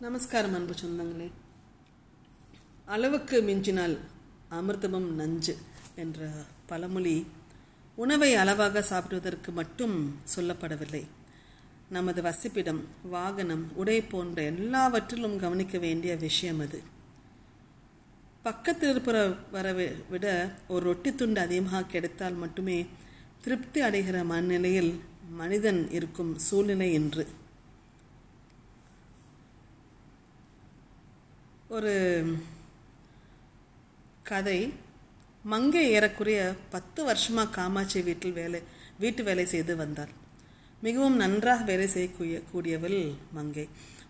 நமஸ்காரம் அன்பு சொந்தங்களே. அளவுக்கு மிஞ்சினால் அமிர்தமும் நஞ்சு என்ற பழமொழி உணவை அளவாக சாப்பிடுவதற்கு மட்டும் சொல்லப்படவில்லை. நமது வசிப்பிடம் வாகனம் உடை போன்ற எல்லாவற்றிலும் கவனிக்க வேண்டிய விஷயம் அது. பக்கத்தில் இருப்புற வர விட ஒரு ரொட்டி துண்டு அதிகமாக கிடைத்தால் மட்டுமே திருப்தி அடைகிற மனநிலையில் மனிதன் இருக்கும் சூழ்நிலை என்று ஒரு கதை. மங்கை ஏறக்குறைய பத்து வருஷமாக காமாட்சி வீட்டில் வேலை வீட்டு வேலை செய்து வந்தார் மிகவும் நன்றாக வேலை செய்யக்கூடிய கூடியவள் மங்கை.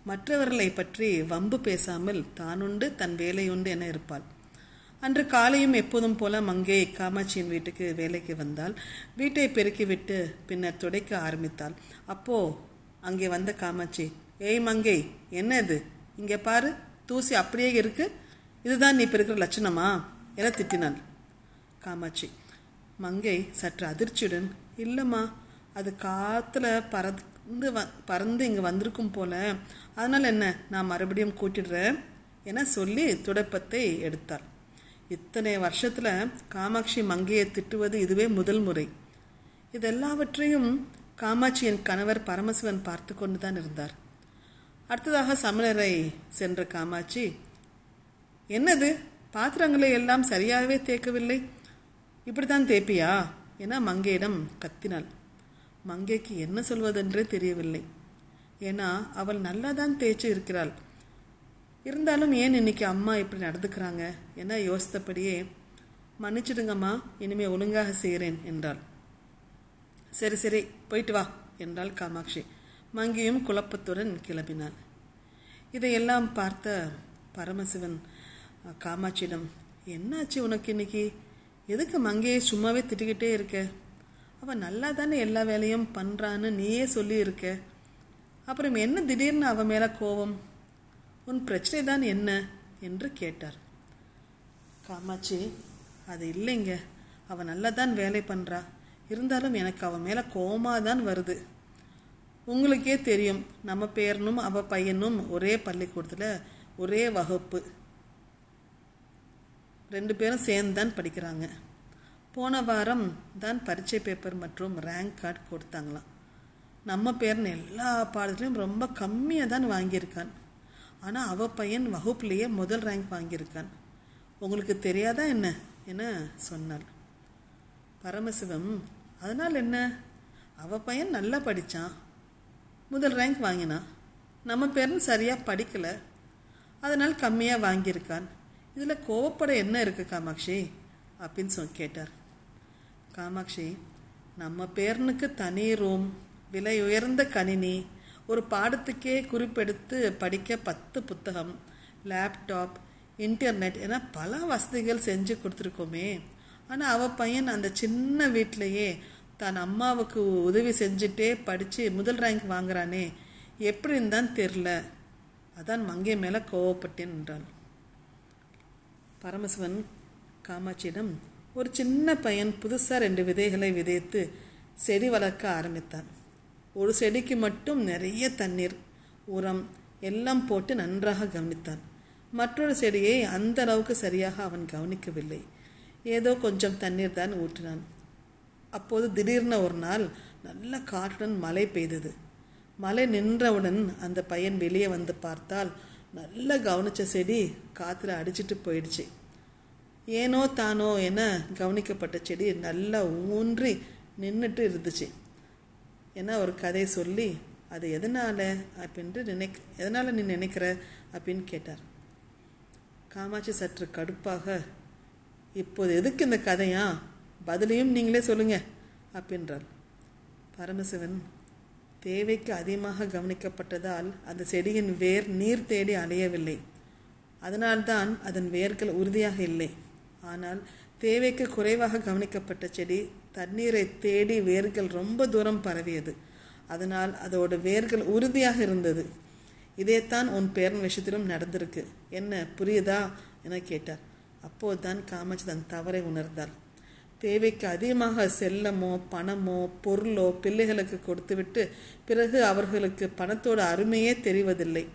மற்றவர்களை பற்றி வம்பு பேசாமல் தானுண்டு தன் வேலையுண்டு என இருப்பாள். அன்று காலையும் எப்போதும் போல மங்கை காமாட்சியின் வீட்டுக்கு வேலைக்கு வந்தால் வீட்டை பெருக்கிவிட்டு பின்னர் துடைக்க ஆரம்பித்தாள். அப்போ அங்கே வந்த காமாட்சி ஏய் மங்கை என்ன இது இங்கே பாரு. தூசி அப்படியே இருக்கு. இதுதான் நீ இப்போ இருக்கிற லட்சணமா? என திட்டினாள். காமாட்சி மங்கை சற்று அதிர்ச்சியுடன் இல்லைம்மா அது காற்றுல பறந்து வ பறந்து இங்கே வந்திருக்கும் போல. அதனால் என்ன நான் மறுபடியும் கூட்டிடுறேன்? என சொல்லி துடைப்பத்தை எடுத்தாள். இத்தனை வருஷத்தில் காமாட்சி மங்கையை திட்டுவது இதுவே முதல் முறை. இதெல்லாவற்றையும் காமாட்சியின் கணவர் பரமசிவன் பார்த்து கொண்டு தான் இருந்தார். அடுத்ததாக சமையலறை சென்ற காமாட்சி என்னது? பாத்திரங்களை எல்லாம் சரியாகவே தேக்கவில்லை இப்படித்தான் தேப்பியா என மங்கையிடம் கத்தினாள். மங்கைக்கு என்ன சொல்வதென்றே தெரியவில்லை. ஏன்னா அவள் நல்லா தான் தேய்ச்சி இருக்கிறாள். இருந்தாலும் ஏன் இன்னைக்கு அம்மா இப்படி நடந்துக்கிறாங்க என யோசித்தபடியே மன்னிச்சிடுங்கம்மா இனிமே ஒழுங்காக செய்கிறேன் என்றாள். சரி சரி போயிட்டு வா என்றாள் காமாட்சி. மங்கியும் குழப்பத்துடன் கிளம்பினாள். இதையெல்லாம் பார்த்த பரமசிவன் காமாட்சியிடம் என்னாச்சு உனக்கு இன்னைக்கு? எதுக்கு மங்கையை சும்மாவே திட்டிக்கிட்டே இருக்க? அவன் நல்லா தானே எல்லா வேலையும் பண்ணுறான்னு நீயே சொல்லியிருக்க. அப்புறம் என்ன திடீர்னு அவன் மேலே கோபம்? உன் பிரச்சனை தான் என்ன? என்று கேட்டார். காமாட்சி அது இல்லைங்க. அவன் நல்லா தான் வேலை பண்ணுறா இருந்தாலும் எனக்கு அவன் மேலே கோபமாக தான் வருது. உங்களுக்கே தெரியும் நம்ம பேரனும் அவ பையனும் ஒரே பள்ளிக்கூடத்தில் ஒரே வகுப்பு. ரெண்டு பேரும் சேர்ந்து தான் படிக்கிறாங்க. போன வாரம் தான் பரீட்சை பேப்பர் மற்றும் ரேங்க் கார்டு கொடுத்தாங்களாம். நம்ம பேரன் எல்லா பாடத்துலையும் ரொம்ப கம்மியாக தான் வாங்கியிருக்கான். ஆனால் அவ பையன் வகுப்புலேயே முதல் ரேங்க் வாங்கியிருக்கான். உங்களுக்கு தெரியாதா என்ன? என சொன்னாள். பரமசிவம் அதனால் என்ன? அவ பையன் நல்லா படித்தான் முதல் ரேங்க் வாங்கினான் நம்ம பேரன் சரியாக படிக்கலை. அதனால் கம்மியாக வாங்கியிருக்கான். இதில் கோவப்பட என்ன இருக்குது காமாட்சி? அப்படின்னு சொல்லி கேட்டார். காமாட்சி நம்ம பேரனுக்கு தனி ரூம் விலை உயர்ந்த கணினி ஒரு பாடத்துக்கே குறிப்பெடுத்து படிக்க பத்து புத்தகம் லேப்டாப் இன்டர்நெட் என பல வசதிகள் செஞ்சு கொடுத்துருக்கோமே. ஆனால் அவள் பையன் அந்த சின்ன வீட்டிலையே தான் அம்மாவுக்கு உதவி செஞ்சுட்டே படித்து முதல் ரேங்க் வாங்குறானே. எப்படின்னு தான் தெரில. அதான் மங்கை மேலே கோவப்பட்டேன் என்றாள். பரமசிவன் காமாட்சியிடம் ஒரு சின்ன பையன் புதுசாக ரெண்டு விதைகளை விதைத்து செடி வளர்க்க ஆரம்பித்தான். ஒரு செடிக்கு மட்டும் நிறைய தண்ணீர் உரம் எல்லாம் போட்டு நன்றாக கவனித்தான். மற்றொரு செடியை அந்த அளவுக்கு சரியாக அவன் கவனிக்கவில்லை. ஏதோ கொஞ்சம் தண்ணீர் தான் ஊற்றினான். அப்போது திடீர்னு ஒரு நாள் நல்ல காற்றுடன் மழை பெய்தது. மழை நின்றவுடன் அந்த பையன் வெளியே வந்து பார்த்தால் நல்ல கவனித்த செடி காற்றுல அடிச்சிட்டு போயிடுச்சு. ஏனோ தானோ என கவனிக்கப்பட்ட செடி நல்லா ஊன்றி நின்றுட்டு இருந்துச்சு. என ஒரு கதை சொல்லி அது எதனால் அப்படின்ட்டு நினைக் எதனால் நீ நினைக்கிற? அப்படின்னு கேட்டார். காமாட்சி சற்று கடுப்பாக இப்போது எதுக்கு இந்த கதையா? பதிலையும் நீங்களே சொல்லுங்க அப்படின்றாள். பரமசிவன் தேவைக்கு அதிகமாக கவனிக்கப்பட்டதால் அந்த செடியின் வேர் நீர் தேடி அலையவில்லை. அதனால்தான் அதன் வேர்கள் உறுதியாக இல்லை. ஆனால் தேவைக்கு குறைவாக கவனிக்கப்பட்ட செடி தண்ணீரை தேடி வேர்கள் ரொம்ப தூரம் பரவியது. அதனால் அதோட வேர்கள் உறுதியாக இருந்தது. இதேத்தான் உன் பேரன் விஷயத்திலும் நடந்திருக்கு. என்ன புரியுதா? என கேட்டார். அப்போதுதான் காமாட்சி தன் தவறை உணர்ந்தாள். தேவைக்கு அதிகமாக செல்லமோ பணமோ பொருளோ பிள்ளைகளுக்கு கொடுத்துவிட்டு பிறகு அவர்களுக்கு பணத்தோட அருமையே தெரிவதில்லை.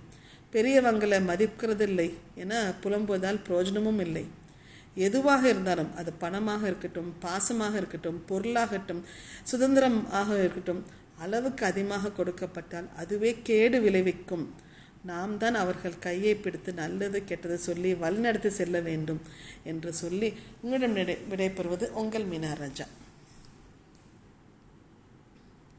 பெரியவங்களை மதிக்கிறதில்லை என புலம்புவதால் பிரயோஜனமும் இல்லை. எதுவாக இருந்தாலும் அது பணமாக இருக்கட்டும் பாசமாக இருக்கட்டும் பொருளாகட்டும் சுதந்திரம் ஆக இருக்கட்டும் அளவுக்கு அதிகமாக கொடுக்கப்பட்டால் அதுவே கேடு விளைவிக்கும். நாம் தான் அவர்கள் கையை பிடித்து நல்லது கெட்டது சொல்லி வழிநடத்தி செல்ல வேண்டும் என்று சொல்லி உங்களிடம் விடை விடைபெறுவது உங்கள் மீனா ராஜா.